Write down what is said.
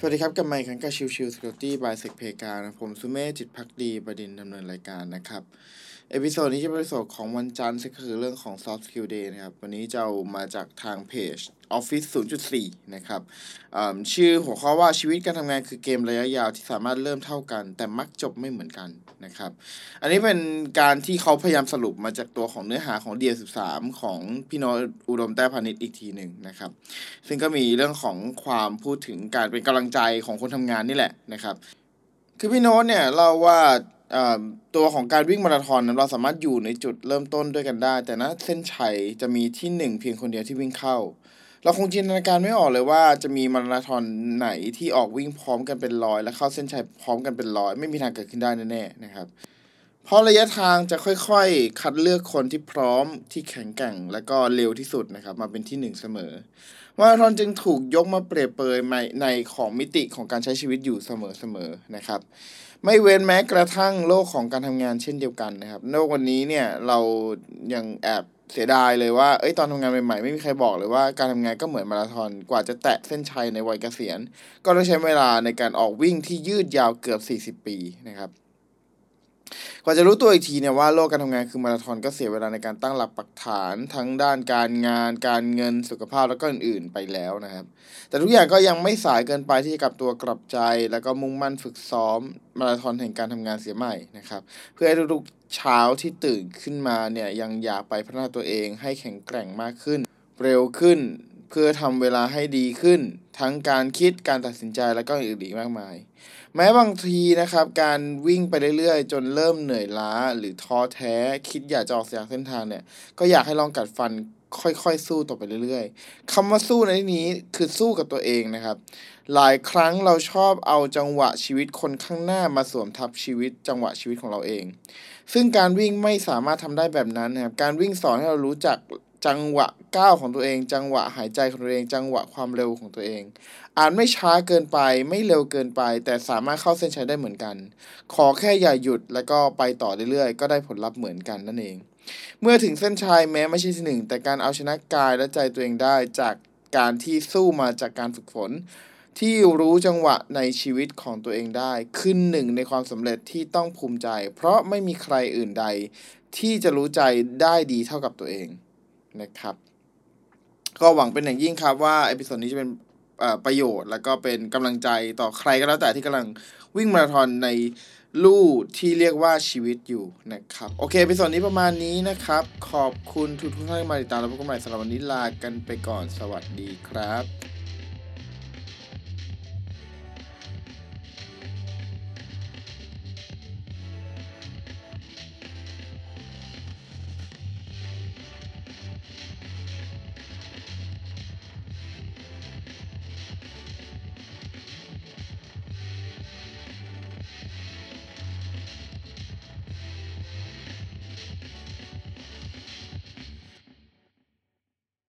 สวัสดีครับ กลับมาอีกครั้งกับชิวชิว skill ตี้ by เซกเพกานะผมสุเมธจิตภักดีเป็นผู้ดำเนินรายการนะครับ episode นี้จะเป็น episode ของวันจันทร์ซึ่งก็คือเรื่องของ Soft Skill Day นะครับ วันนี้จะเอามาจากทางเพจ Office 0.4 นะครับชื่อหัวข้อว่าชีวิตการทำงานคือเกมระยะยาวที่สามารถเริ่มเท่ากัน แต่มักจบไม่เหมือนกันนะครับ อันนี้เป็นการที่เขาพยายามสรุปมาจากตัวของเนื้อหาของ D13 ของพี่โนตอุดมแต้พานิชอีกทีหนึ่งนะครับ ซึ่งก็มีเรื่องของความพูดถึงการเป็นกำลังใจของคนทำงานนี่แหละนะครับ คือพี่โน้ตเนี่ยเล่าว่าตัวของการวิ่งมาราธอนนั้นเราสามารถอยู่ในจุดเริ่มต้นด้วยกันได้ แต่นะเส้นชัยจะมีที่หนึ่งเพียงคนเดียวที่วิ่งเข้า เราคงจินตนาการไม่ออกเลยว่าจะมีมาราธอนไหนที่ออกวิ่งพร้อมกันเป็นร้อยและเข้าเส้นชัยพร้อมกันเป็นร้อยไม่มีทางเกิดขึ้นได้แน่ๆนะครับ เพราะระยะทางจะค่อยๆ คัดเลือกคนที่พร้อมที่แข็งแกร่งและก็เร็วที่สุดนะครับ มาเป็นที่หนึ่งเสมอมาราธอนจึงถูกยกมาเปรียบเปยในในของมิติของการใช้ชีวิตอยู่เสมอๆนะครับ ไม่เว้นแม้กระทั่งโลกของการทำงานเช่นเดียวกันนะครับโลกวันนี้เนี่ยเรายังแอบ เสียดายเลยว่า เอ้ยตอนทำงานใหม่ๆไม่มีใครบอกเลยว่าการทำงานก็เหมือนมาราธอนกว่าจะแตะเส้นชัยในวัยเกษียณ ก็ต้องใช้เวลาในการออกวิ่งที่ยืดยาวเกือบ 40 ปีนะครับ กว่าจะรู้ตัวอีกทีเนี่ยว่าโลกการทำงานคือมาราธอนก็เสียเวลาในการตั้งหลักปักฐานทั้งด้านการงาน การเงินสุขภาพแล้วก็อื่นๆไปแล้วนะครับ แต่ทุกอย่างก็ยังไม่สายเกินไปที่จะกลับตัวกลับใจ แล้วก็มุ่งมั่นฝึกซ้อมมาราธอนแห่งการทำงานเสียใหม่นะครับ เพื่อให้ทุกๆเช้าที่ตื่นขึ้นมาเนี่ยยังอยากไปพัฒนาตัวเองให้แข็งแกร่งมากขึ้น เร็วขึ้น เพื่อทำเวลาให้ดีขึ้น ทั้งการคิดการตัดสินใจแล้วก็อื่นอีกมากมาย แม้บางทีนะครับ การวิ่งไปเรื่อยๆ จนเริ่มเหนื่อยล้าหรือท้อแท้คิดอยากจะออกจากเส้นทางเนี่ย ก็อยากให้ลองกัดฟันค่อยๆ สู้ต่อไปเรื่อยๆคำว่าสู้ในที่นี้คือสู้กับตัวเองนะครับ หลายครั้งเราชอบเอาจังหวะชีวิตคนข้างหน้ามาสวมทับชีวิตจังหวะชีวิตของเราเอง ซึ่งการวิ่งไม่สามารถทำได้แบบนั้นนะครับ การวิ่งสอนให้เรารู้จัก จังหวะก้าวของตัวเอง จังหวะหายใจของตัวเอง จังหวะความเร็วของตัวเอง อาจไม่ช้าเกินไปไม่เร็วเกินไป แต่สามารถเข้าเส้นชัยได้เหมือนกัน ขอแค่อย่าหยุดแล้วก็ไปต่อเรื่อยๆ ก็ได้ผลลัพธ์เหมือนกันนั่นเอง เมื่อถึงเส้นชัยแม้ไม่ใช่ที่หนึ่งแต่การเอาชนะกายและใจตัวเองได้จากการที่สู้มาจากการฝึกฝน ที่รู้จังหวะในชีวิตของตัวเองได้ขึ้นหนึ่งในความสำเร็จที่ต้องภูมิใจ เพราะไม่มีใครอื่นใด ที่จะรู้ใจได้ดีเท่ากับตัวเอง นะครับ ก็หวังเป็นอย่างยิ่งครับว่า episode นี้จะเป็นประโยชน์ แล้วก็เป็นกำลังใจต่อใครก็แล้วแต่ที่กำลังวิ่งมาราธอนในลู่ที่เรียกว่าชีวิตอยู่นะครับ โอเค episode นี้ประมาณนี้นะครับ ขอบคุณทุกท่านที่มาติดตามและพบกันใหม่สำหรับวันนี้ลากันไปก่อนสวัสดีครับ